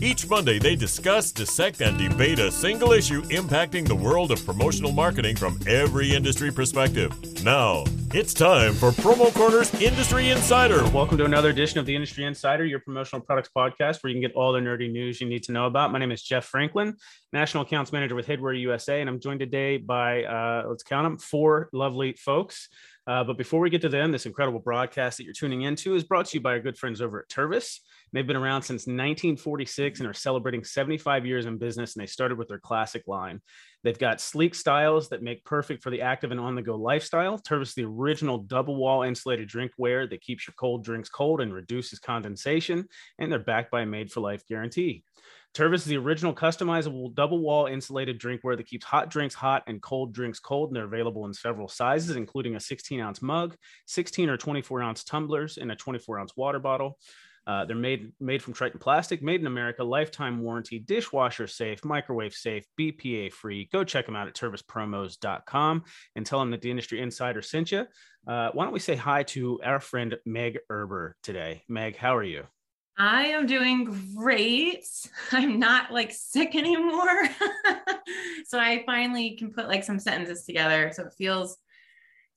Each Monday, they discuss, dissect, and debate a single issue impacting the world of promotional marketing from every industry perspective. Now, it's time for Promo Corner's Industry Insider. Welcome to another edition of the Industry Insider, your promotional products podcast, where you can get all the nerdy news you need to know about. My name is Jeff Franklin, National Accounts Manager with Headwear USA, and I'm joined today by, uh, let's count them, four lovely folks. Uh, but before we get to them, this incredible broadcast that you're tuning into is brought to you by our good friends over at Tervis. They've been around since 1946 and are celebrating 75 years in business, and they started with their classic line. They've got sleek styles that make perfect for the active and on the go lifestyle. Tervis is the original double wall insulated drinkware that keeps your cold drinks cold and reduces condensation, and they're backed by a made for life guarantee. Tervis is the original customizable double wall insulated drinkware that keeps hot drinks hot and cold drinks cold. And they're available in several sizes, including a 16 ounce mug, 16 or 24 ounce tumblers, and a 24 ounce water bottle. Uh, they're made made from Tritan plastic, made in America, lifetime warranty, dishwasher safe, microwave safe, BPA free. Go check them out at tervispromos.com and tell them that the Industry Insider sent you. Uh, why don't we say hi to our friend Meg Erber today? Meg, how are you? I am doing great. I'm not like sick anymore. so I finally can put like some sentences together. So it feels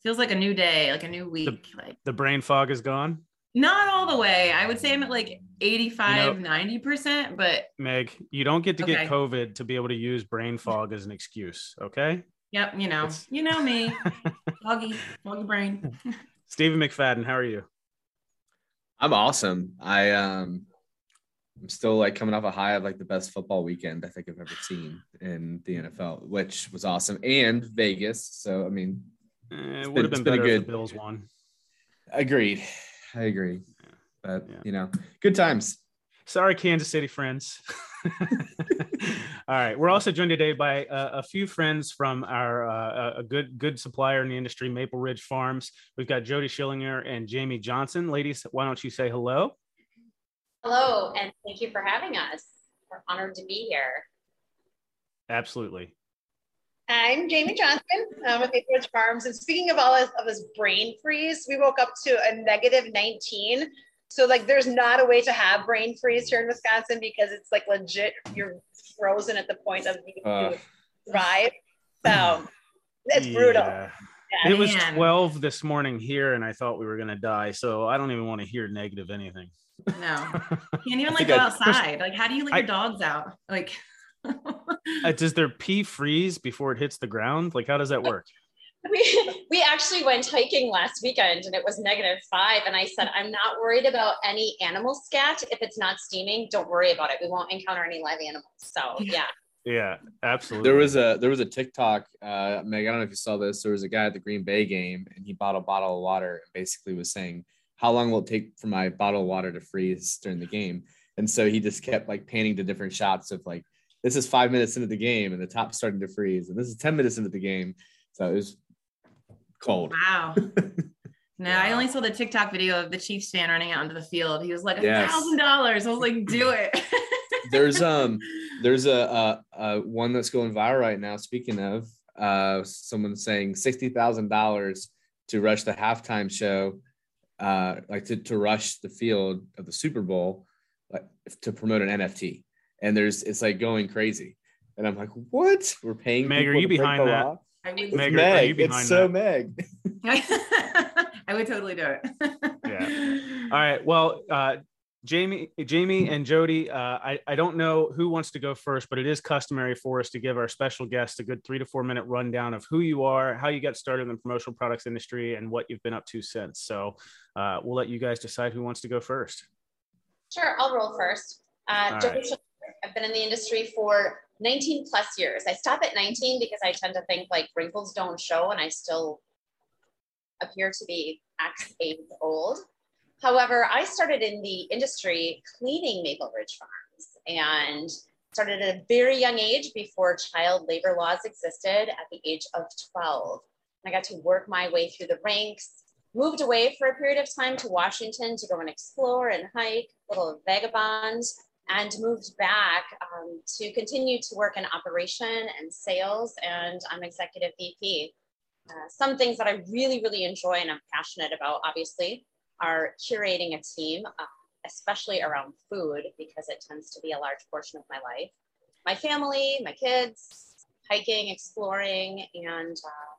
feels like a new day, like a new week. The, like the brain fog is gone. Not all the way. I would say I'm at like 85, you know, 90%, but Meg, you don't get to okay. get COVID to be able to use brain fog as an excuse. Okay. Yep. You know, it's... you know me, foggy, foggy brain. Stephen McFadden, how are you? I'm awesome. I um I'm still like coming off a high of like the best football weekend I think I've ever seen in the NFL, which was awesome, and Vegas. So I mean, eh, it would have been, been better good. if the Bills won. Agreed. I agree. But yeah. you know, good times. Sorry, Kansas City friends. All right, we're also joined today by uh, a few friends from our uh, a good good supplier in the industry, Maple Ridge Farms. We've got Jody Schillinger and Jamie Johnson. Ladies, why don't you say hello? Hello, and thank you for having us. We're honored to be here. Absolutely. I'm Jamie Johnson I'm with Maple Ridge Farms. And speaking of all this, of this brain freeze, we woke up to a negative 19 so like there's not a way to have brain freeze here in Wisconsin because it's like legit you're frozen at the point of you uh, thrive. So it's yeah. brutal. Yeah, it was 12 this morning here and I thought we were gonna die. So I don't even want to hear negative anything. No. you Can't even like go I, outside. Like how do you let I, your dogs out? Like uh, does their pee freeze before it hits the ground? Like how does that work? we we actually went hiking last weekend and it was negative five and i said i'm not worried about any animal scat. If it's not steaming don't worry about it. We won't encounter any live animals. So yeah. Yeah absolutely. There was a there was a tiktok uh meg i don't know if you saw this. There was a guy at the green bay game and he bought a bottle of water and basically was saying how long will it take for my bottle of water to freeze during the game? And so he just kept like painting the different shots of like this is five minutes into the game and the top's starting to freeze and this is 10 minutes into the game so it was cold. Wow. No, wow. I only saw the TikTok video of the Chiefs fan running out into the field. He was like a thousand dollars. I was like, do it. there's um, there's a, a, a, one that's going viral right now. Speaking of, uh, someone saying sixty thousand dollars to rush the halftime show, uh, like to, to rush the field of the Super Bowl, like to promote an NFT. And there's it's like going crazy. And I'm like, what? We're paying. Meg, are you behind that? Off? I would, Meg, Meg. it's so? Meg. I would totally do it. yeah. All right. Well, uh, Jamie, Jamie, and Jody. Uh, I I don't know who wants to go first, but it is customary for us to give our special guests a good three to four minute rundown of who you are, how you got started in the promotional products industry, and what you've been up to since. So uh, we'll let you guys decide who wants to go first. Sure, I'll roll first. Uh, Jody, right. I've been in the industry for 19 plus years. I stop at 19 because I tend to think like wrinkles don't show and I still appear to be X age old. However, I started in the industry cleaning Maple Ridge Farms and started at a very young age before child labor laws existed at the age of 12. I got to work my way through the ranks, moved away for a period of time to Washington to go and explore and hike, little vagabond, and moved back um, to continue to work in operation and sales, and I'm executive VP. uh, some things that I really, really enjoy and I'm passionate about, obviously, are curating a team, uh, especially around food, because it tends to be a large portion of my life. My family, my kids, hiking, exploring, and uh,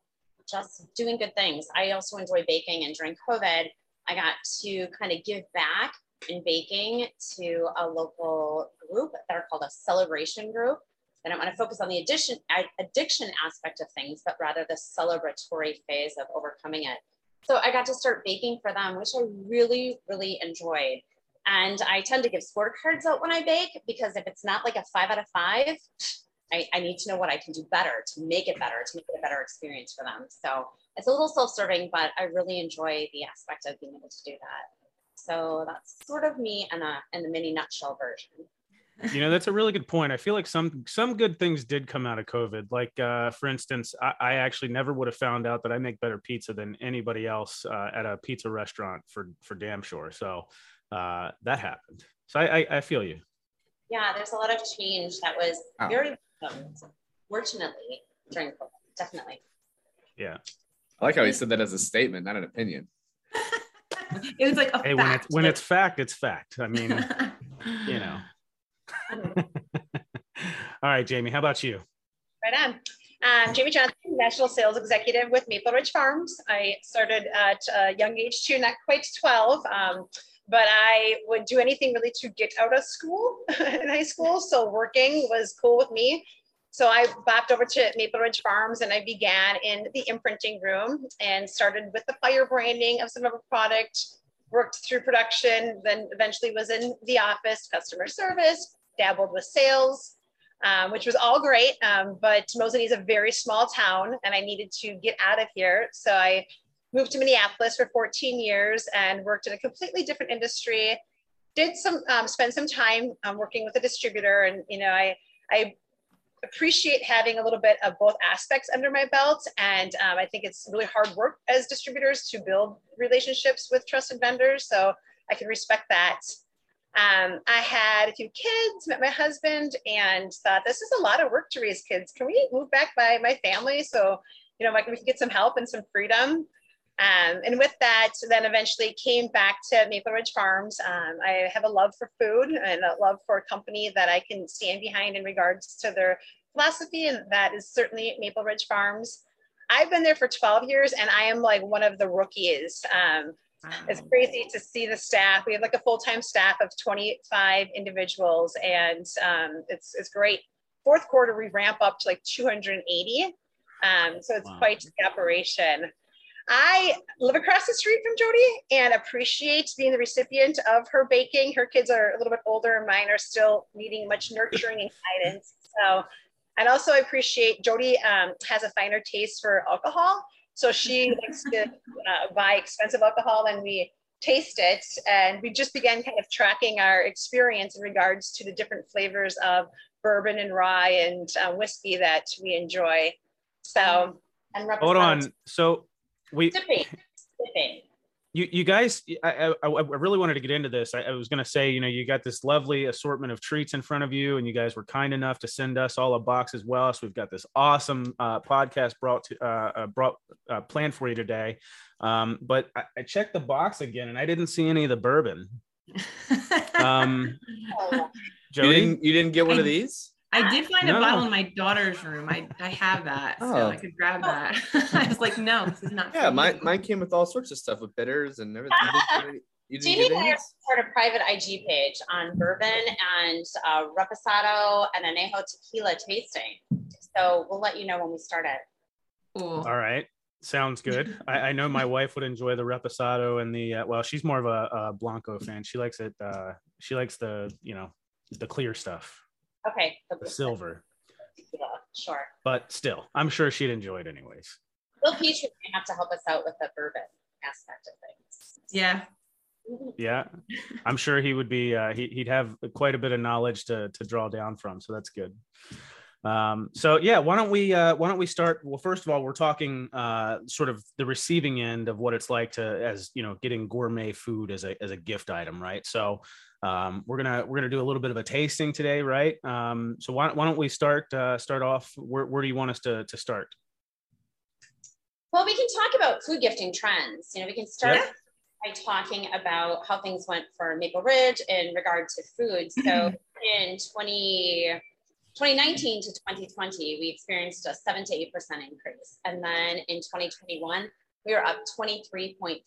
just doing good things. I also enjoy baking, and during COVID, I got to kind of give back in baking to a local group that are called a celebration group. They don't want to focus on the addition, addiction aspect of things, but rather the celebratory phase of overcoming it. So I got to start baking for them, which I really, really enjoyed. And I tend to give scorecards out when I bake because if it's not like a five out of five, I, I need to know what I can do better to make it better, to make it a better experience for them. So it's a little self-serving, but I really enjoy the aspect of being able to do that. So that's sort of me in a in the mini nutshell version. You know that's a really good point. I feel like some some good things did come out of covid. Like uh, for instance I, I, actually never would have found out that i make better pizza than anybody else uh, at a pizza restaurant for for damn sure. So uh, that happened. So I, I, I feel you. Yeah there's a lot of change that was oh. very fortunately during covid definitely. Yeah. I like how he said that as a statement not an opinion it was like a hey, fact. when it's when it's fact it's fact i mean you know All right, Jamie, how about you? Right on. Um, Jamie Johnson, National Sales Executive with Maple Ridge Farms. I started at a young age too, not quite 12, um, but I would do anything really to get out of school in high school. So working was cool with me. So I bopped over to Maple Ridge Farms and I began in the imprinting room and started with the fire branding of some of our product, worked through production, then eventually was in the office, customer service, dabbled with sales, um, which was all great. Um, but Mosinee is a very small town and I needed to get out of here. So I moved to Minneapolis for 14 years and worked in a completely different industry. Did some, um, spend some time um, working with a distributor and, you know, I, I appreciate having a little bit of both aspects under my belt. And um, I think it's really hard work as distributors to build relationships with trusted vendors. So I can respect that. Um, I had a few kids, met my husband, and thought this is a lot of work to raise kids. Can we move back by my family so you know, like we can get some help and some freedom? Um, and with that, then eventually came back to Maple Ridge Farms. Um, I have a love for food and a love for a company that I can stand behind in regards to their philosophy, and that is certainly Maple Ridge Farms. I've been there for 12 years, and I am like one of the rookies. Um, it's crazy to see the staff. We have like a full-time staff of 25 individuals and um, it's, it's great. Fourth quarter, we ramp up to like 280. Um, so it's wow. quite the operation. I live across the street from Jody and appreciate being the recipient of her baking. Her kids are a little bit older and mine are still needing much nurturing and guidance. So, and also I appreciate Jody um, has a finer taste for alcohol. So she likes to uh, buy expensive alcohol and we taste it. And we just began kind of tracking our experience in regards to the different flavors of bourbon and rye and uh, whiskey that we enjoy. So, and hold on. So we. Sipping. Sipping you you guys I, I, I really wanted to get into this I, I was going to say you know you got this lovely assortment of treats in front of you and you guys were kind enough to send us all a box as well so we've got this awesome uh, podcast brought to uh, uh brought uh, planned for you today um, but I, I, checked the box again and i didn't see any of the bourbon um Jody? You didn't, you didn't get one of these I did find no. a bottle in my daughter's room. I, I have that, oh. so I could grab that. I was like, no, this is not. Yeah, mine, mine came with all sorts of stuff with bitters and everything. You didn't Jamie and I started a private IG page on bourbon and uh, reposado and anejo tequila tasting. So we'll let you know when we start it. Ooh. All right. Sounds good. I, I, know my wife would enjoy the reposado and the uh, well. She's more of a, a Blanco fan. She likes it. Uh, she likes the you know the clear stuff. Okay. The silver. Yeah, sure. But still, I'm sure she'd enjoy it anyways. Bill Petrie may have to help us out with the bourbon aspect of things. Yeah. Yeah, I'm sure he would be. Uh, he, would have quite a bit of knowledge to to draw down from, so that's good. Um, so yeah, why don't we uh, why don't we start? Well, first of all, we're talking uh, sort of the receiving end of what it's like to as you know getting gourmet food as a as a gift item, right? So um, we're gonna we're gonna do a little bit of a tasting today, right? Um, so why, why don't we start uh, start off? Where, where do you want us to to start? Well, we can talk about food gifting trends. You know, we can start yeah. by talking about how things went for Maple Ridge in regard to food. So in 20, 2019 to 2020, we experienced a 7 to 8% increase. And then in 2021, we were up 23.5%.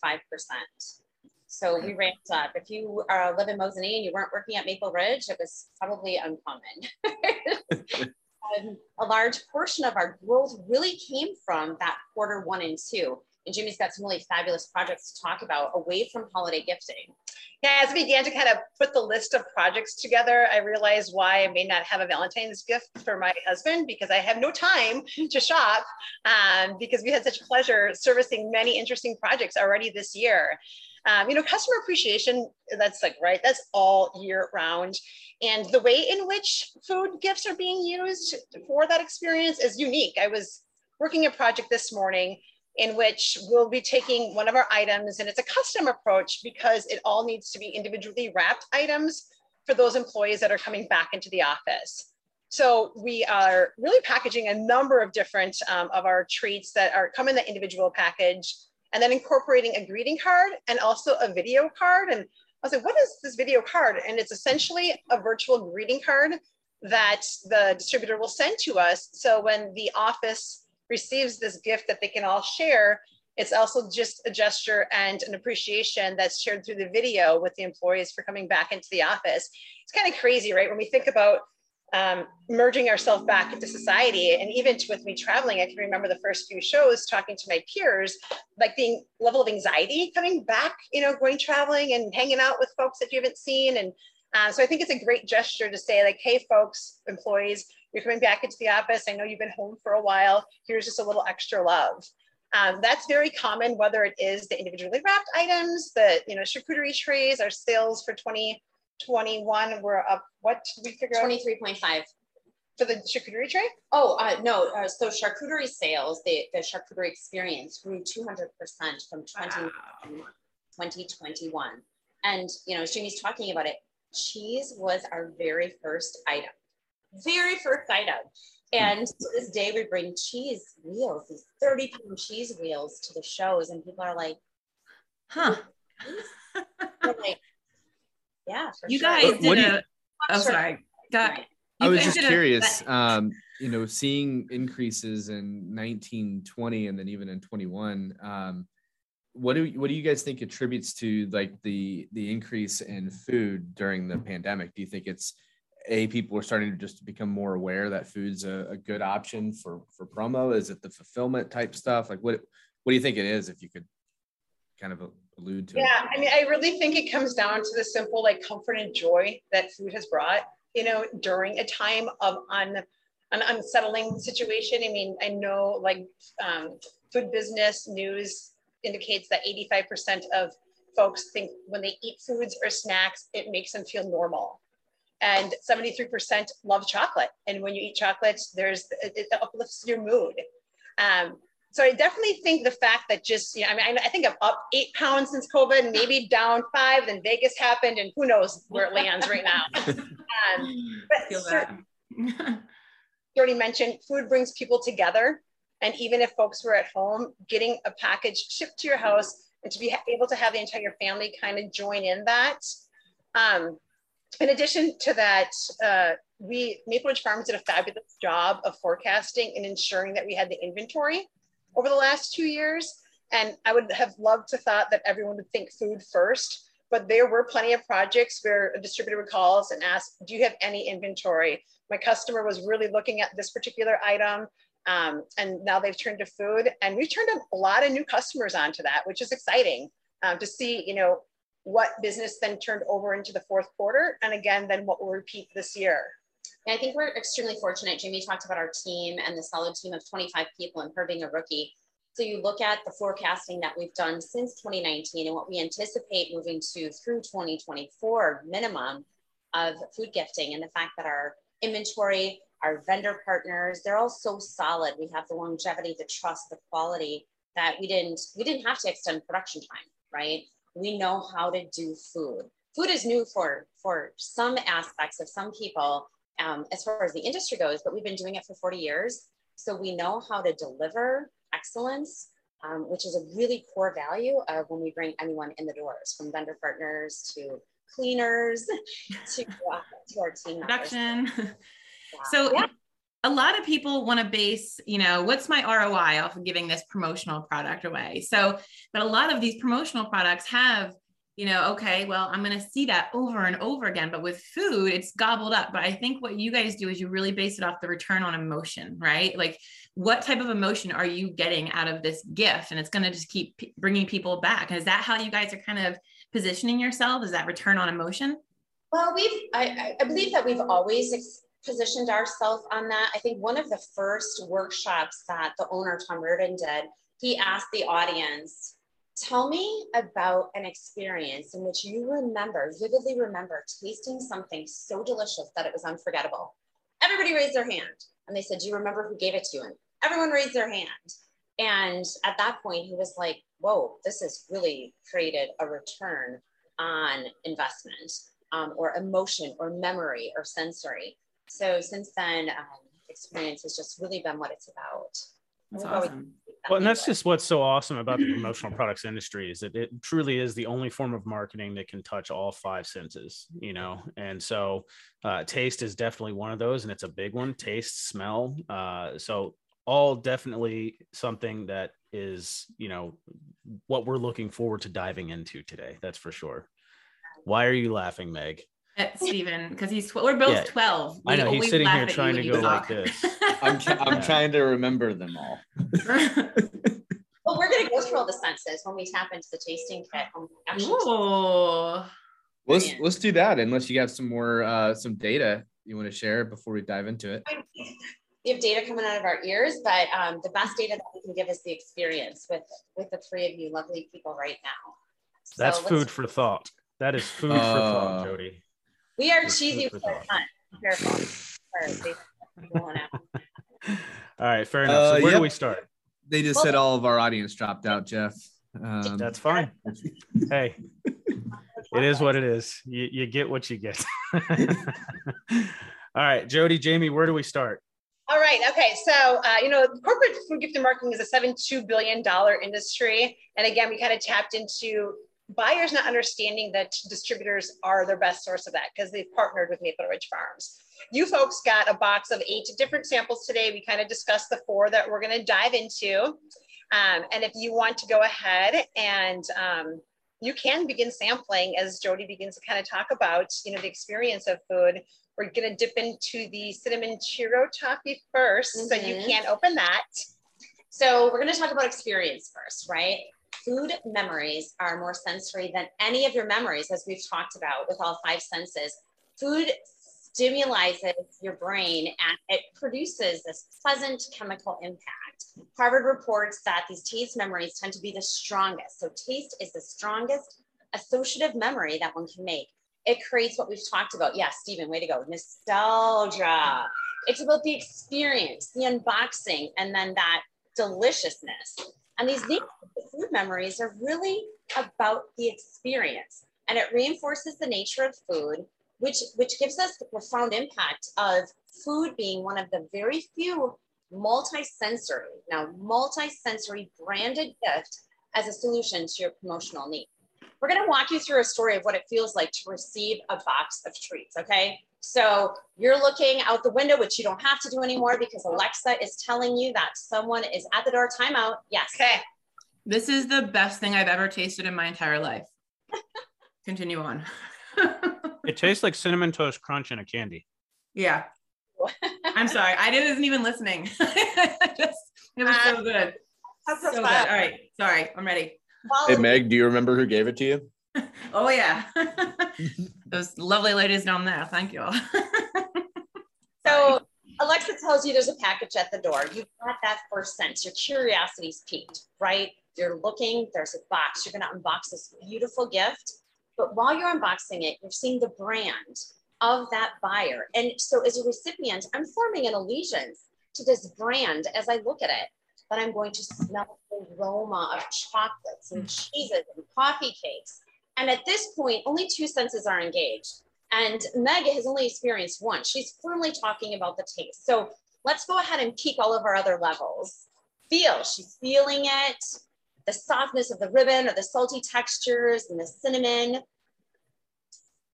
So we ramped up. If you uh, live in Mosinee and you weren't working at Maple Ridge, it was probably uncommon. um, a large portion of our growth really came from that quarter one and two. And Jimmy's got some really fabulous projects to talk about away from holiday gifting. Yeah, as we began to kind of put the list of projects together, I realized why I may not have a Valentine's gift for my husband because I have no time to shop um, because we had such pleasure servicing many interesting projects already this year. Um, you know, customer appreciation, that's like, right, that's all year round. And the way in which food gifts are being used for that experience is unique. I was working a project this morning in which we'll be taking one of our items and it's a custom approach because it all needs to be individually wrapped items for those employees that are coming back into the office. So we are really packaging a number of different um, of our treats that are come in the individual package and then incorporating a greeting card and also a video card. And I was like, what is this video card? And it's essentially a virtual greeting card that the distributor will send to us. So when the office receives this gift that they can all share, it's also just a gesture and an appreciation that's shared through the video with the employees for coming back into the office. It's kind of crazy, right? When we think about um, merging ourselves back into society. And even with me traveling, I can remember the first few shows talking to my peers, like the level of anxiety coming back, you know, going traveling and hanging out with folks that you haven't seen. And uh, so I think it's a great gesture to say, like, hey, folks, employees, you're coming back into the office. I know you've been home for a while. Here's just a little extra love. Um, that's very common, whether it is the individually wrapped items, the you know charcuterie trays, our sales for 20 21, we're up, what did we figure out? 23.5. For the charcuterie tray? Oh, uh, no. Uh, so charcuterie sales, the, the charcuterie experience grew 200% from 20, wow. 2021. And, you know, as Jamie's talking about it, cheese was our very first item. Very first item. And to this day, we bring cheese wheels, these 30 pound cheese wheels to the shows, and people are like, huh. like, yeah. You sure. guys did a. Oh, sorry. Got, I was just curious. A, um, you know, seeing increases in 19, 20, and then even in 21. Um, what do what do you guys think attributes to like the the increase in food during the pandemic? Do you think it's a people are starting to just become more aware that food's a, a good option for for promo? Is it the fulfillment type stuff? Like what what do you think it is? If you could kind of allude to? Yeah, I mean, I really think it comes down to the simple like comfort and joy that food has brought, you know, during a time of un, an unsettling situation. I mean, I know like um, food business news indicates that 85% of folks think when they eat foods or snacks, it makes them feel normal. And 73% love chocolate. And when you eat chocolate, there's it, uplifts your mood. Um, so I definitely think the fact that just, you know, I mean, I, I think I'm up eight pounds since COVID, maybe down five, then Vegas happened, and who knows where it lands right now. Um, but certain, you already mentioned food brings people together. And even if folks were at home, getting a package shipped to your house and to be able to have the entire family kind of join in that. Um, in addition to that, uh, we Maple Ridge Farms did a fabulous job of forecasting and ensuring that we had the inventory over the last two years. And I would have loved to thought that everyone would think food first, but there were plenty of projects where a distributor would call us and ask, do you have any inventory? My customer was really looking at this particular item. Um, and now they've turned to food and we've turned a lot of new customers onto that, which is exciting um, to see, you know, what business then turned over into the fourth quarter. And again, then what will repeat this year. And I think we're extremely fortunate. Jamie talked about our team and the solid team of 25 people and her being a rookie. So you look at the forecasting that we've done since 2019 and what we anticipate moving to through 2024 minimum of food gifting and the fact that our inventory, our vendor partners, they're all so solid. We have the longevity, the trust, the quality that we didn't we didn't have to extend production time, right? We know how to do food. Food is new for for some aspects of some people, um, as far as the industry goes, but we've been doing it for 40 years. So we know how to deliver excellence um, which is a really core value of when we bring anyone in the doors, from vendor partners to cleaners to, uh, to our team. Production. Yeah. So Yeah. a lot of people want to base, you know, what's my ROI off of giving this promotional product away? So, but a lot of these promotional products have, you know, okay, well, I'm going to see that over and over again. But with food, it's gobbled up. But I think what you guys do is you really base it off the return on emotion, right? Like, what type of emotion are you getting out of this gift? And it's going to just keep p- bringing people back. Is that how you guys are kind of positioning yourself? Is that return on emotion? Well, we've, I, I- believe that we've always ex- positioned ourselves on that. I think one of the first workshops that the owner, Tom Reardon, did, he asked the audience, tell me about an experience in which you remember, vividly remember tasting something so delicious that it was unforgettable. Everybody raised their hand and they said, do you remember who gave it to you? And everyone raised their hand. And at that point, he was like, whoa, this has really created a return on investment um, or emotion or memory or sensory. So since then, um, experience has just really been what it's about. That's awesome. Well, and that's just what's so awesome about the promotional products industry is that it truly is the only form of marketing that can touch all five senses, you know. And so, uh, taste is definitely one of those, and it's a big one. Taste, smell, uh, so all definitely something that is, you know, what we're looking forward to diving into today. That's for sure. Why are you laughing, Meg? At Stephen, because he's we're both Yeah. 12. I know, he's sitting here trying to go like this. I'm, ca- I'm trying to remember them all. Well, we're going to go through all the senses when we tap into the tasting kit. Actually, Ooh. Let's let's do that. Unless you have some more uh, some data you want to share before we dive into it. we have data coming out of our ears, but um, the best data that we can give is the experience with with the three of you lovely people right now. So That's food for thought. That is food for thought, Uh, Jody. We are That's cheesy food with for our fun. Careful. All right, they- they won't have- All right, fair enough. Uh, so where yep. do we start? They just said all of our audience dropped out, Jeff. Um, That's fine. Hey, it is what it is. You, you get what you get. All right, Jody, Jamie, where do we start? All right. Okay. So, uh, you know, corporate food gift and marketing is a $72 billion industry. And again, we kind of tapped into buyers not understanding that distributors are their best source of that because they've partnered with Maple Ridge Farms. You folks got a box of eight different samples today. We kind of discussed the four that we're going to dive into. Um, and if you want to go ahead and um, you can begin sampling as Jody begins to kind of talk about, you know, the experience of food. We're gonna dip into the cinnamon churro toffee 1st so you Mhm. can open that. So we're going to talk about experience first, right? Food memories are more sensory than any of your memories, as we've talked about with all five senses. Food stimulates your brain and it produces this pleasant chemical impact. Harvard reports that these taste memories tend to be the strongest. So taste is the strongest associative memory that one can make. It creates what we've talked about. Yes, Stephen, way to go. Nostalgia. It's about the experience, the unboxing, and then that deliciousness. And these neat food memories are really about the experience. And it reinforces the nature of food, which, which gives us the profound impact of food being one of the very few multi-sensory, now multi-sensory branded gift as a solution to your promotional need. We're going to walk you through a story of what it feels like to receive a box of treats, okay? So you're looking out the window, which you don't have to do anymore because Alexa is telling you that someone is at the door. Timeout. Yes. Okay. This is the best thing I've ever tasted in my entire life. Continue on. It tastes like cinnamon toast crunch in a candy. yeah. I'm sorry. I didn't even listening. Just, it was so um, good. How's So good. All right. Sorry. I'm ready. Hey Meg, do you remember who gave it to you? Oh yeah. Those lovely ladies down there. Thank you. So Alexa tells you there's a package at the door. You've got that first sense. Your curiosity's peaked, right? You're looking, there's a box. You're going to unbox this beautiful gift. But while you're unboxing it, you're seeing the brand of that buyer. And so as a recipient, I'm forming an allegiance to this brand as I look at it. But I'm going to smell the aroma of chocolates and mm. cheeses and coffee cakes. And at this point, only two senses are engaged. And Meg has only experienced one. She's firmly talking about the taste. So let's go ahead and peak all of our other levels. Feel, she's feeling it. the softness of the ribbon or the salty textures and the cinnamon.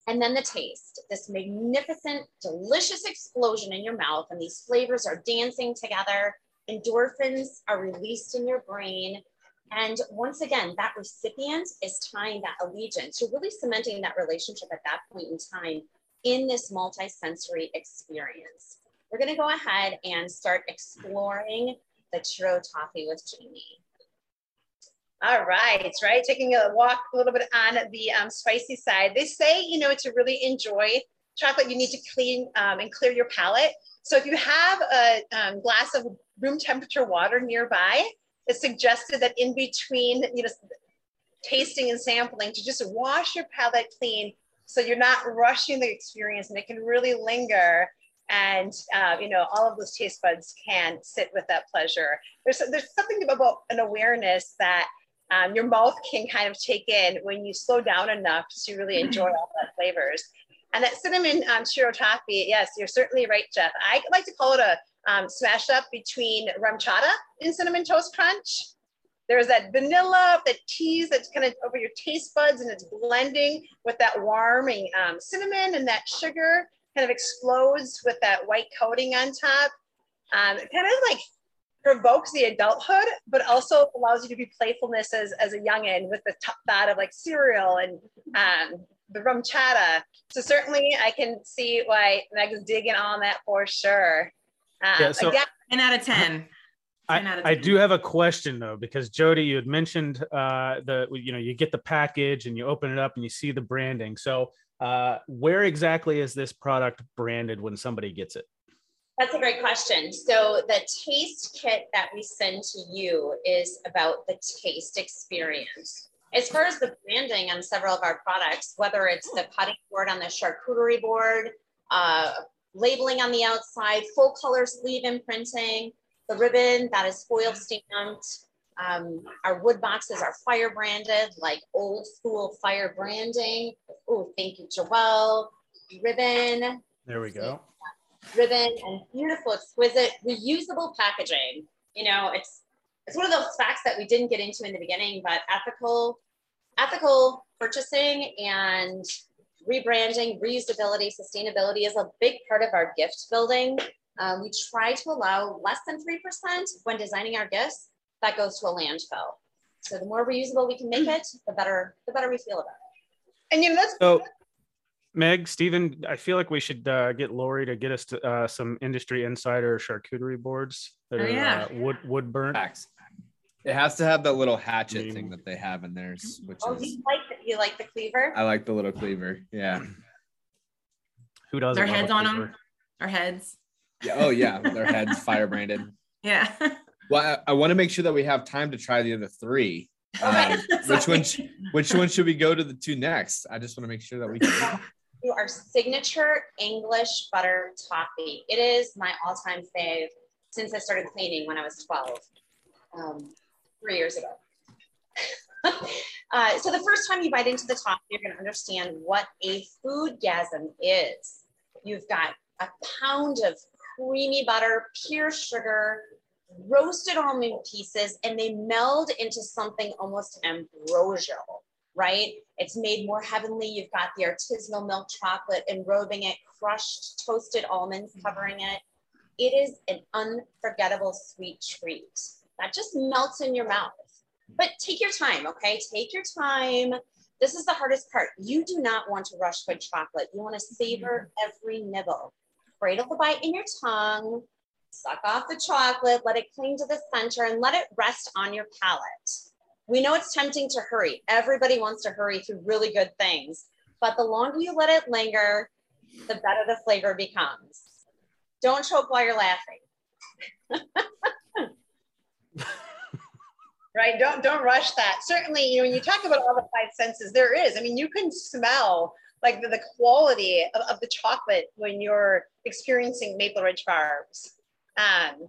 And then the taste, this magnificent, delicious explosion in your mouth, and these flavors are dancing together. Endorphins are released in your brain. And once again, that recipient is tying that allegiance. You're really cementing that relationship at that point in time in this multi-sensory experience. We're gonna go ahead and start exploring the churro toffee with Jamie. All right, right. Taking a walk a little bit on the um, spicy side. They say, you know, to really enjoy chocolate, you need to clean um, and clear your palate. So if you have a um, glass of room temperature water nearby, it's suggested that in between, you know, tasting and sampling to just wash your palate clean so you're not rushing the experience and it can really linger and uh, you know all of those taste buds can sit with that pleasure there's there's something about an awareness that um, your mouth can kind of take in when you slow down enough to really enjoy all the flavors. And that cinnamon um, toffee, yes, you're certainly right, Jeff. I like to call it a um, smash up between RumChata and cinnamon toast crunch. There's that vanilla, that tease that's kind of over your taste buds and it's blending with that warming um, cinnamon and that sugar kind of explodes with that white coating on top. Um, kind of like provokes the adulthood, but also allows you to be playfulness as, as a youngin with the t- thought of like cereal and um, the RumChata. So certainly I can see why Meg's digging on that for sure. Um, yeah, so again, 10 out of 10. I, I do have a question though, because Jody, you had mentioned uh, the you know you get the package and you open it up and you see the branding. So uh, where exactly is this product branded when somebody gets it? That's a great question. So the taste kit that we send to you is about the taste experience. As far as the branding on several of our products, whether it's the cutting board on the charcuterie board, uh, labeling on the outside, full color sleeve imprinting, the ribbon that is foil stamped, um, our wood boxes are fire branded, like old school fire branding. Oh, thank you, Joelle. Ribbon. There we go ribbon and beautiful, exquisite, reusable packaging. You know, it's it's one of those facts that we didn't get into in the beginning, but ethical, ethical purchasing and rebranding, reusability, sustainability is a big part of our gift building. Um, we try to allow less than 3% when designing our gifts that goes to a landfill. So the more reusable we can make it, the better, the better we feel about it. And you know, that's, so, Meg, Stephen, I feel like we should uh, get Lori to get us to, uh, some industry insider charcuterie boards that oh, are yeah. uh, wood wood burnt. Facts. It has to have that little hatchet I mean, thing that they have in theirs, which oh, is. You like, the, you like the cleaver? I like the little cleaver. Yeah. Who does? Their heads on them. Our heads. Yeah. Oh yeah, their heads fire branded. Yeah. Well, I, I want to make sure that we have time to try the other three. Um, which one? Which one should we go to the two next? I just want to make sure that we can to our signature English butter toffee. It is my all-time fave since I started cleaning when I was 12, um, three years ago. uh, so the first time you bite into the toffee, you're gonna understand what a foodgasm is. You've got a pound of creamy butter, pure sugar, roasted almond pieces, and they meld into something almost ambrosial right? It's made more heavenly. You've got the artisanal milk chocolate enrobing it, crushed toasted almonds covering it. It is an unforgettable sweet treat that just melts in your mouth. But take your time, okay? Take your time. This is the hardest part. You do not want to rush good chocolate. You want to savor mm-hmm. every nibble. Cradle the bite in your tongue, suck off the chocolate, let it cling to the center, and let it rest on your palate we know it's tempting to hurry. Everybody wants to hurry through really good things, but the longer you let it linger, the better the flavor becomes. Don't choke while you're laughing. right don't don't rush that certainly you know when you talk about all the five senses there is i mean you can smell like the, the quality of, of the chocolate when you're experiencing maple ridge farms um,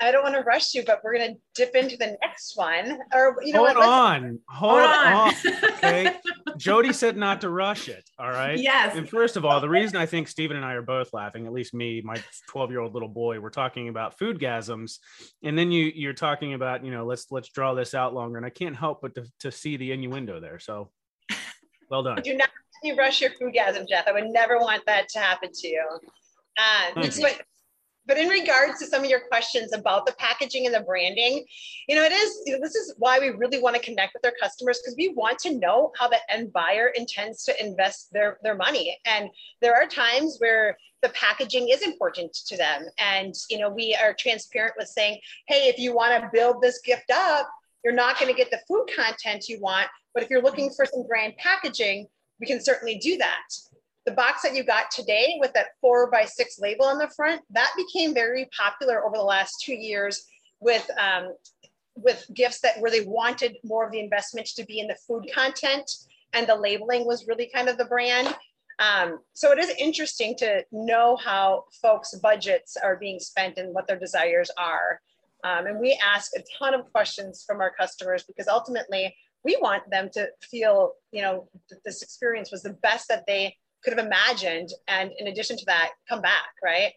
I don't want to rush you, but we're gonna dip into the next one. Or you know hold what? on, hold, Hold on. on. Okay, Jody said not to rush it. All right. Yes. And first of all, the reason I think Stephen and I are both laughing, at least me, my 12 year old little boy, we're talking about food gasms, and then you you're talking about you know let's let's draw this out longer, and I can't help but to, to see the innuendo there. So, well done. Do not you rush your foodgasm, Jeff. I would never want that to happen to you. Uh, Thank you. but, but in regards to some of your questions about the packaging and the branding, you know, it is, you know, this is why we really want to connect with our customers because we want to know how the end buyer intends to invest their, their money. And there are times where the packaging is important to them. And, you know, we are transparent with saying, hey, if you want to build this gift up, you're not going to get the food content you want. But if you're looking for some brand packaging, we can certainly do that. The box that you got today with that four by six label on the front, that became very popular over the last two years with um, with gifts that where they wanted more of the investment to be in the food content and the labeling was really kind of the brand. Um, so it is interesting to know how folks' budgets are being spent and what their desires are. Um, and we ask a ton of questions from our customers because ultimately we want them to feel, you know, that this experience was the best that they could have imagined. And in addition to that, come back, right?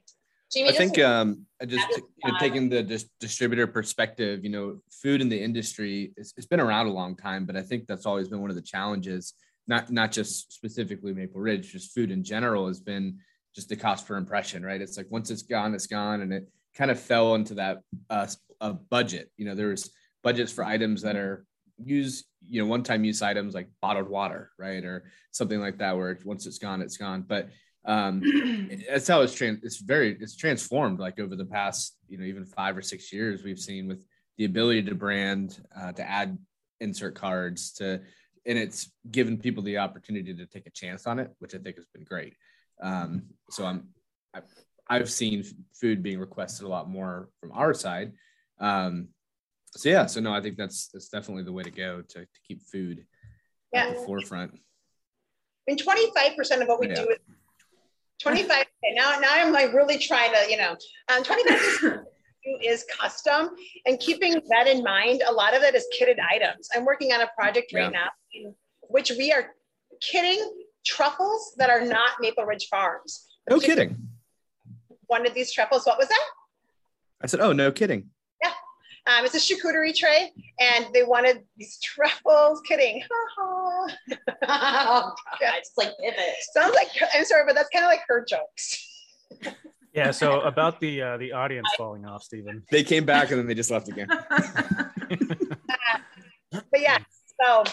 Jamie, I think um, I just you know, taking the dis- distributor perspective, you know, food in the industry, it's, it's been around a long time, but I think that's always been one of the challenges. Not not just specifically Maple Ridge, just food in general has been just the cost per impression, right? It's like once it's gone, it's gone, and it kind of fell into that uh, a budget. You know, there's budgets for items that are use you know one time use items like bottled water, right, or something like that, where once it's gone, it's gone. But um, that's how it's trans it's very it's transformed like over the past you know even five or six years we've seen with the ability to brand uh, to add insert cards to and it's given people the opportunity to take a chance on it which i think has been great um, so i'm I've, I've seen food being requested a lot more from our side um, so yeah so no i think that's that's definitely the way to go to, to keep food Yeah. at the forefront I mean, 25% of what we Yeah. do is 25. okay, now, now I'm like really trying to, you know, um, 25% is custom and keeping that in mind, a lot of that is kitted items. I'm working on a project right Yeah. now in which we are kitting truffles that are not Maple Ridge Farms. no kidding One of these truffles, what was that? i said oh no kidding Um, it's a charcuterie tray, and they wanted these truffles. Kidding. oh god, it's like pivot. Sounds like I'm sorry, but that's kind of like her jokes. Yeah. So about the uh, the audience falling off, Stephen. they came back and then they just left again But yeah, so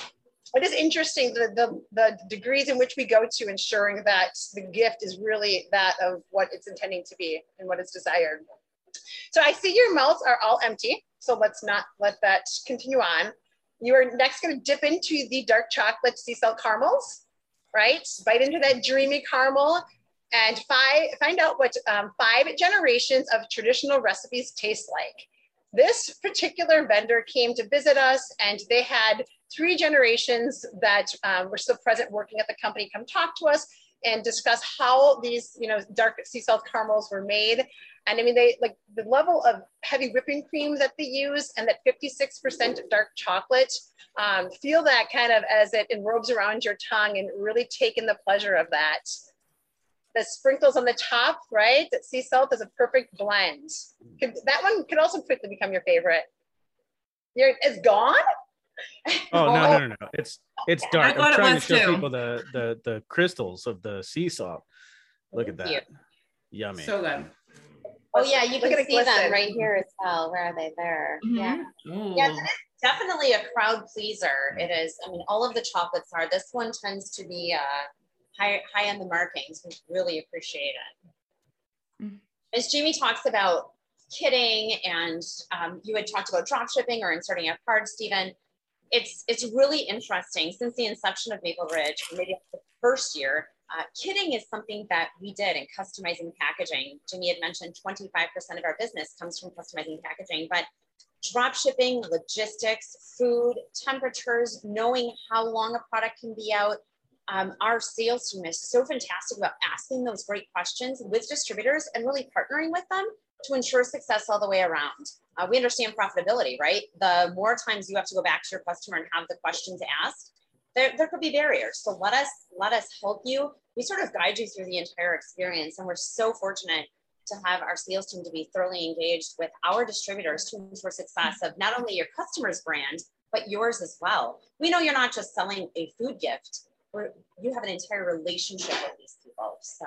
it is interesting the, the the degrees in which we go to ensuring that the gift is really that of what it's intending to be and what is desired. So I see your mouths are all empty. So let's not let that continue on. You are next going to dip into the dark chocolate sea salt caramels, right? Bite into that dreamy caramel and fi- find out what um, five generations of traditional recipes taste like. This particular vendor came to visit us and they had three generations that um, were still present working at the company come talk to us and discuss how these, you know, dark sea salt caramels were made. And I mean, they like the level of heavy whipping cream that they use and that 56% dark chocolate, um, feel that kind of as it enrobes around your tongue and really taking the pleasure of that. The sprinkles on the top, right? That sea salt is a perfect blend. Could, that one could also quickly become your favorite. You're, it's gone? Oh no no no no! It's it's dark. I'm trying to show too. people the the the crystals of the sea salt. Look at Thank that. Yummy. so good. Oh yeah, you Look can at it see them right here as well. Where are they? There. Yeah. Mhm. Yeah, Ooh. it's definitely a crowd pleaser. It is. I mean, all of the chocolates are. This one tends to be uh, high high on the markings. We really appreciate it. Mm. As Jamie talks about kitting, and um, you had talked about drop shipping or inserting a card, Stephen. It's it's really interesting since the inception of Maple Ridge, maybe the first year. Uh, kitting is something that we did in customizing packaging. Jimmy had mentioned 25% of our business comes from customizing packaging, but drop shipping, logistics, food, temperatures, knowing how long a product can be out. Um, our sales team is so fantastic about asking those great questions with distributors and really partnering with them to ensure success all the way around. Uh, we understand profitability, right? The more times you have to go back to your customer and have the questions asked, there, there could be barriers. So let us let us help you. We sort of guide you through the entire experience, and we're so fortunate to have our sales team to be thoroughly engaged with our distributors to ensure success of not only your customer's brand but yours as well. We know you're not just selling a food gift. We're, you have an entire relationship with these people, so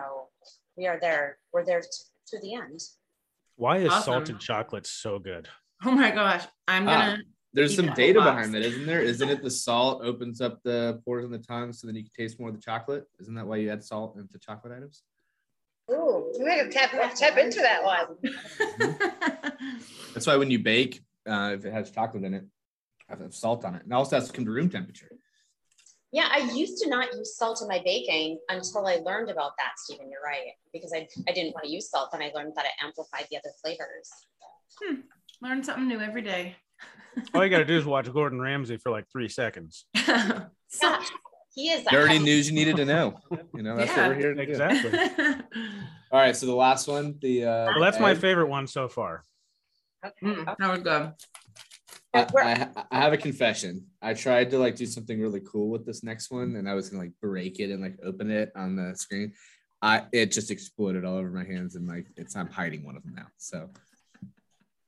we are there. We're there t- to the end. Why is Awesome. salted chocolate so good? Oh my gosh. I'm Ah, gonna There's some data behind that, isn't there? Isn't it the salt opens up the pores in the tongue so then you can taste more of the chocolate? Isn't that why you add salt into chocolate items? Ooh, we gotta tap, tap into that one. That's why when you bake, uh, if it has chocolate in it, have have salt on it. And it also has to come to room temperature. Yeah, I used to not use salt in my baking until I learned about that, Stephen. You're right. Because I, I didn't want to use salt, and I learned that it amplified the other flavors. Hmm. Learn something new every day. All you got to do is watch Gordon Ramsay for like three seconds. so, he is Dirty heavy- news you needed to know. You know, that's Yeah. what we're here to do. Exactly. All right, so the last one, the uh, Well, that's my favorite one so far. Okay. Mm, that was good. I, I, I have a confession. I tried to like do something really cool with this next one, and I was gonna like break it and like open it on the screen. I it just exploded all over my hands, and like it's I'm hiding one of them now. So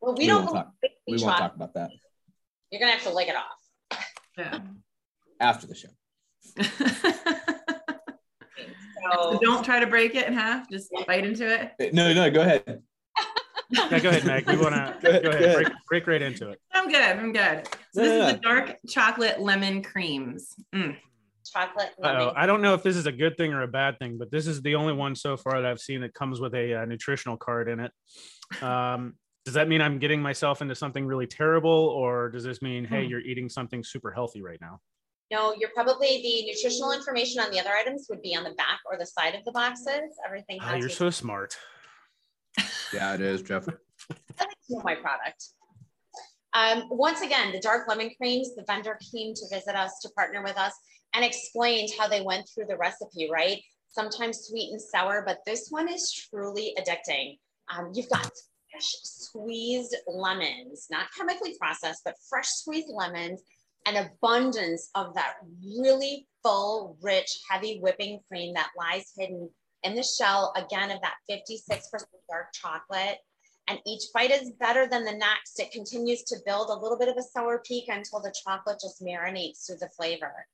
Well, we, we don't. won't talk. we won't talk about that You're gonna have to lick it off. Yeah. after the show. So So don't try to break it in half. Just bite into it. No, no, go ahead. Yeah, go ahead, Meg. We want to Go ahead, go go ahead. ahead. Break, break right into it. I'm good. I'm good. So Yeah, this yeah. is the dark chocolate lemon creams. Mm. chocolate. Uh-oh. lemon. I don't know if this is a good thing or a bad thing, but this is the only one so far that I've seen that comes with a uh, nutritional card in it. Um, does that mean I'm getting myself into something really terrible, or does this mean, hey, Hmm. you're eating something super healthy right now? No, you're probably the nutritional information on the other items would be on the back or the side of the boxes. Everything Ah, has. you're so smart. Yeah, it is, Jeff. I like my product. Um, once again, the dark lemon creams, the vendor came to visit us to partner with us and explained how they went through the recipe, right? Sometimes sweet and sour, but this one is truly addicting. Um, you've got fresh squeezed lemons, not chemically processed, but fresh squeezed lemons, an abundance of that really full, rich, heavy whipping cream that lies hidden in the shell, again, of that 56% dark chocolate and each bite is better than the next. It continues to build a little bit of a sour peak until the chocolate just marinates through the flavor.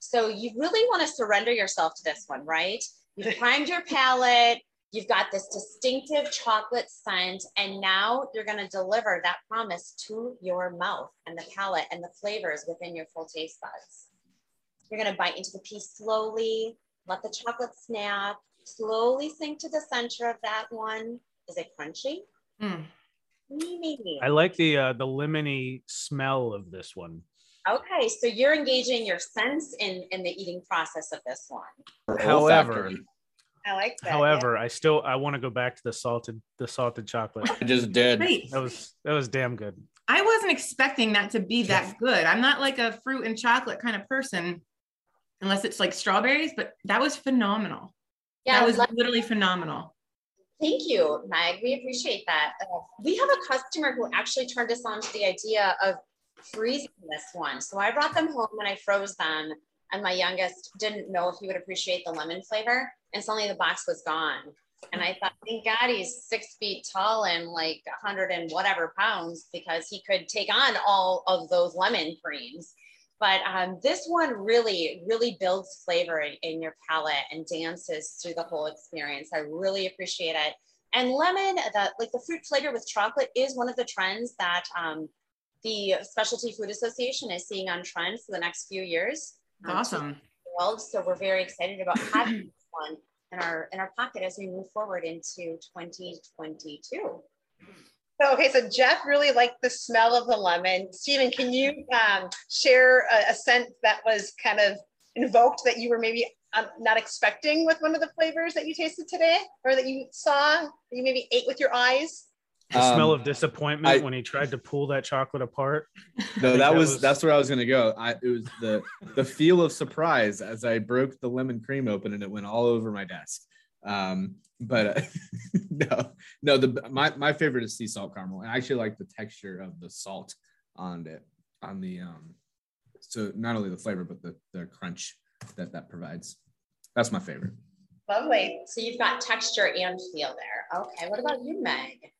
So you really want to surrender yourself to this one, right? You've primed your palate, you've got this distinctive chocolate scent, and now you're going to deliver that promise to your mouth and the palate and the flavors within your full taste buds. You're going to bite into the piece slowly, let the chocolate snap, slowly sink to the center of that one. Is it crunchy? Mm. Maybe. I like the uh, the lemony smell of this one. Okay, so you're engaging your sense in in the eating process of this one. However- olfactory. I like that. However, I still I want to go back to the salted the salted chocolate. I just did. Great. That was that was damn good. I wasn't expecting that to be that good. I'm not like a fruit and chocolate kind of person, unless it's like strawberries, but that was phenomenal. Yeah, that was let- literally phenomenal. thank you, Meg. We appreciate that. Uh, we have a customer who actually turned us on to the idea of freezing this one. So I brought them home and I froze them. And my youngest didn't know if he would appreciate the lemon flavor. And suddenly the box was gone. And I thought, thank God he's six feet tall and like a hundred and whatever pounds because he could take on all of those lemon creams. But um, this one really, really builds flavor in, in your palate and dances through the whole experience. I really appreciate it. And lemon, the, like the fruit flavor with chocolate, is one of the trends that um, the Specialty Food Association is seeing on trend for the next few years. It's awesome. world. So we're very excited about having this one in our in our pocket as we move forward into 2022. So, okay, so Jeff really liked the smell of the lemon. Stephen, can you um, share a, a scent that was kind of invoked that you were maybe um, not expecting with one of the flavors that you tasted today or that you saw, that you maybe ate with your eyes? The smell Um, of disappointment I- when he tried to pull that chocolate apart. No, that that was, was- that's where I was gonna go. I it was the the feel of surprise as I broke the lemon cream open and it went all over my desk. Um, but uh, no, no, the my my favorite is sea salt caramel. And I actually like the texture of the salt on it on the um. So not only the flavor but the the crunch that that provides. That's my favorite. Lovely. So you've got texture and feel there. Okay. What about you, Meg?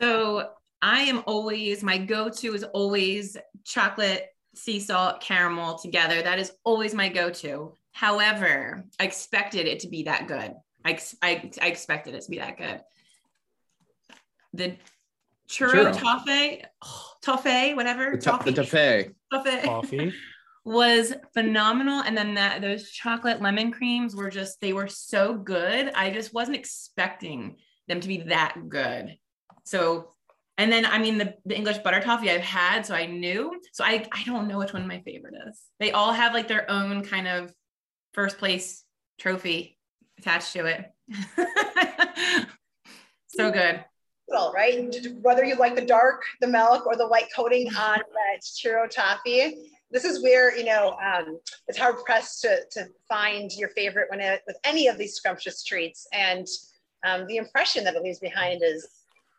So I am always my go-to is always chocolate, sea salt, caramel together. That is always my go-to. However, I expected it to be that good. I, I, I expected it to be that good. The churro, churro. toffee, oh, toffee, whatever. The, toffee. the toffee. Toffee. Coffee. was phenomenal. And then that those chocolate lemon creams were just, they were so good. I just wasn't expecting them to be that good. So, and then I mean the, the English butter toffee I've had, so I knew. So I I don't know which one my favorite is. They all have like their own kind of first place trophy attached to it. so good. Well, right. Whether you like the dark, the milk, or the white coating on that churro toffee, this is where you know um, it's hard pressed to, to find your favorite when it, with any of these scrumptious treats and um, the impression that it leaves behind is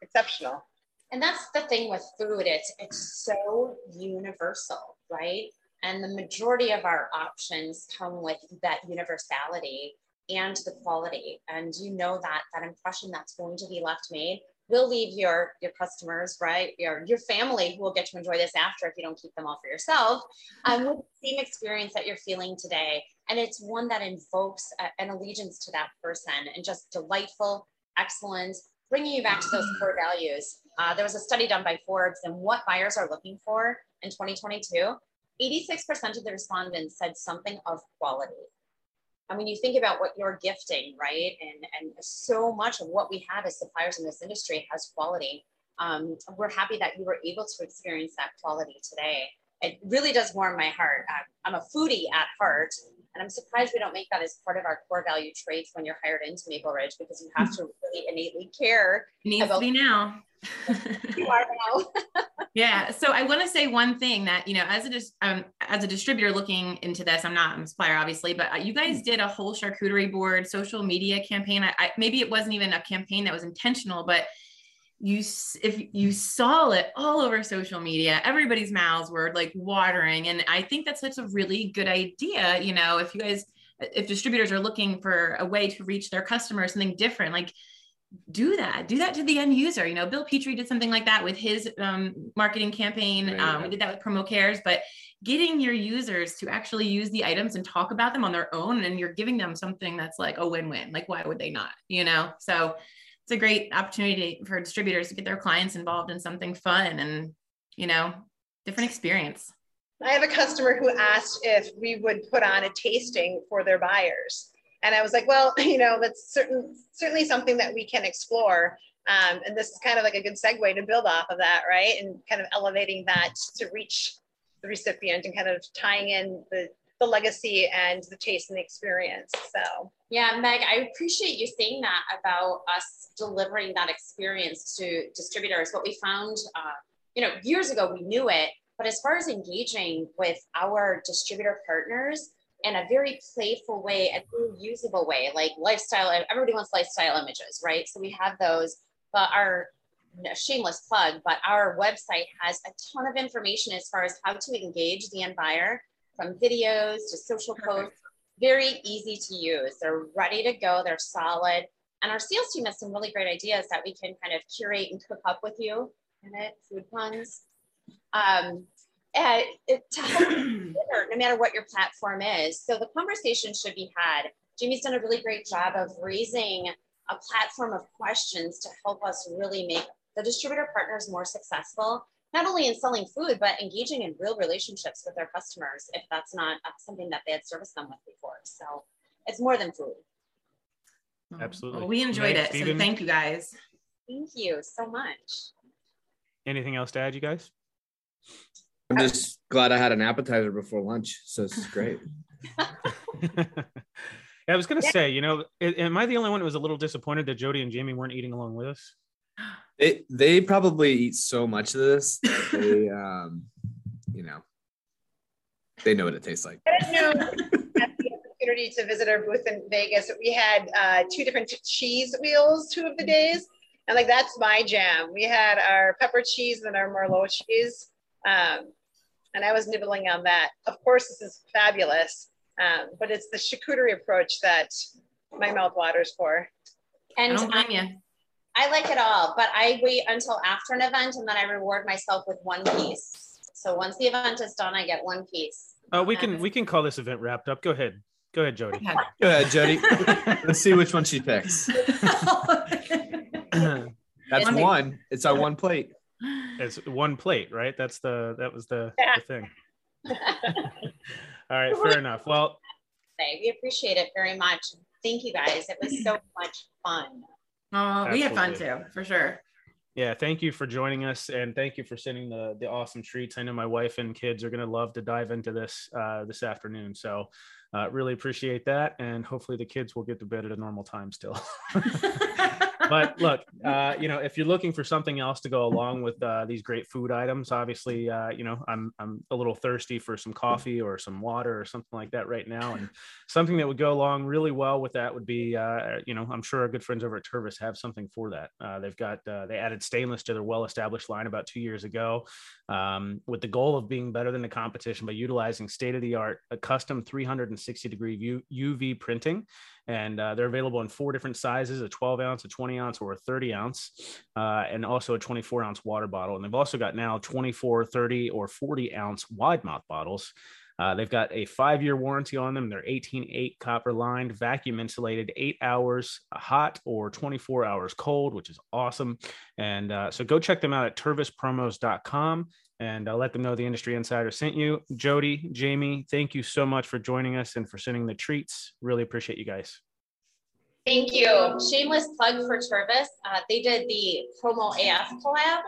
exceptional. And that's the thing with food it's it's so universal right? And the majority of our options come with that universality and the quality. And you know that that impression that's going to be left made will leave your your customers right? Your your family who will get to enjoy this after if you don't keep them all for yourself. Um, with the same experience that you're feeling today. And it's one that invokes a, an allegiance to that person and just delightful excellence bringing you back to those core values uh, there was a study done by forbes and what buyers are looking for in 2022 86% of the respondents said something of quality I mean, you think about what you're gifting, right? And, and so much of what we have as suppliers in this industry has quality. Um, we're happy that you were able to experience that quality today. It really does warm my heart. I'm a foodie at heart, and I'm surprised we don't make that as part of our core value traits when you're hired into Maple Ridge because you have to really innately care. It needs to be now. you are now. yeah. So I want to say one thing that you know, as a um, as a distributor looking into this, I'm not I'm a supplier, obviously, but uh, you guys did a whole charcuterie board social media campaign. I, I, maybe it wasn't even a campaign that was intentional, but you if you saw it all over social media everybody's mouths were like watering and i think that's such a really good idea you know if you guys if distributors are looking for a way to reach their customers something different like do that do that to the end user you know bill petrie did something like that with his um, marketing campaign right. um, we did that with promo cares but getting your users to actually use the items and talk about them on their own and you're giving them something that's like a win-win like why would they not you know so it's a great opportunity for distributors to get their clients involved in something fun and you know different experience i have a customer who asked if we would put on a tasting for their buyers and I was like, well, you know, that's certain, certainly something that we can explore. Um, and this is kind of like a good segue to build off of that, right? And kind of elevating that to reach the recipient and kind of tying in the, the legacy and the taste and the experience. So, yeah, Meg, I appreciate you saying that about us delivering that experience to distributors. What we found, uh, you know, years ago, we knew it, but as far as engaging with our distributor partners, in a very playful way, a usable way, like lifestyle. Everybody wants lifestyle images, right? So we have those, but our shameless plug, but our website has a ton of information as far as how to engage the end buyer from videos to social posts. Very easy to use. They're ready to go. They're solid. And our sales team has some really great ideas that we can kind of curate and cook up with you. In it, food puns. Um, uh, to help consider, no matter what your platform is. So the conversation should be had. Jamie's done a really great job of raising a platform of questions to help us really make the distributor partners more successful, not only in selling food, but engaging in real relationships with their customers if that's not uh, something that they had serviced them with before. So it's more than food. Absolutely. Well, we enjoyed it. Stephen. So thank you guys. Thank you so much. Anything else to add, you guys? I'm just glad I had an appetizer before lunch. So this is great. I was gonna say, you know, am I the only one who was a little disappointed that Jody and Jamie weren't eating along with us? They they probably eat so much of this that they um you know they know what it tastes like. good opportunity to visit our booth in Vegas, we had uh, two different cheese wheels two of the days. And like, that's my jam. We had our pepper cheese and our Merlot cheese. Um, and I was nibbling on that. Of course, this is fabulous, um, but it's the charcuterie approach that my mouth waters for. I And don't blame you. I like it all, but I wait until after an event and then I reward myself with one piece. So once the event is done, I get one piece. Uh, we can we can call this event wrapped up. Go ahead. Go ahead, Jody. Go ahead, Jody. Let's see which one she picks. That's One- one. It's our one plate. it's one plate, right? That's the that was the, Yeah. the thing. All right, fair enough. Well, Say, We appreciate it very much. Thank you guys. It was so much fun. Oh, we had fun too, for sure. yeah, thank you for joining us and thank you for sending the the awesome treats. I know my wife and kids are going to love to dive into this uh, this afternoon. So, uh, really appreciate that, and hopefully the kids will get to bed at a normal time still. but look, uh, you know, if you're looking for something else to go along with uh, these great food items, obviously, uh, you know, I'm I'm a little thirsty for some coffee or some water or something like that right now, and something that would go along really well with that would be, uh, you know, I'm sure our good friends over at Tervis have something for that. Uh, they've got uh, they added stainless to their well-established line about two years ago, um, with the goal of being better than the competition by utilizing state-of-the-art, a custom 360 degree UV printing and uh, they're available in four different sizes a 12 ounce a 20 ounce or a 30 ounce uh, and also a 24 ounce water bottle and they've also got now 24 30 or 40 ounce wide mouth bottles uh, they've got a five year warranty on them. They're 18.8 copper lined, vacuum insulated, eight hours hot or 24 hours cold, which is awesome. And uh, so go check them out at tervispromos.com and uh, let them know the industry insider sent you. Jody, Jamie, thank you so much for joining us and for sending the treats. Really appreciate you guys. Thank you. Shameless plug for Tervis. Uh, they did the promo AF collab,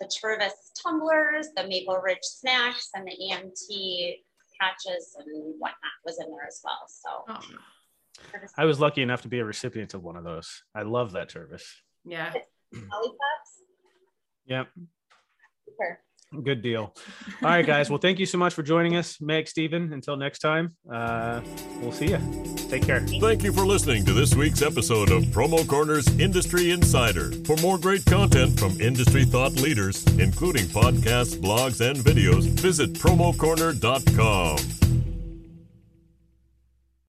the Tervis tumblers, the Maple Ridge snacks, and the EMT patches and whatnot was in there as well. So Oh, I was lucky enough to be a recipient of one of those. I love that service. yeah. lollipops. Yep. Super. Good deal. All right, guys. Well, thank you so much for joining us, Meg, Stephen. Until next time, uh, we'll see you. Take care. Thank you for listening to this week's episode of Promo Corner's Industry Insider. For more great content from industry thought leaders, including podcasts, blogs, and videos, visit promocorner.com.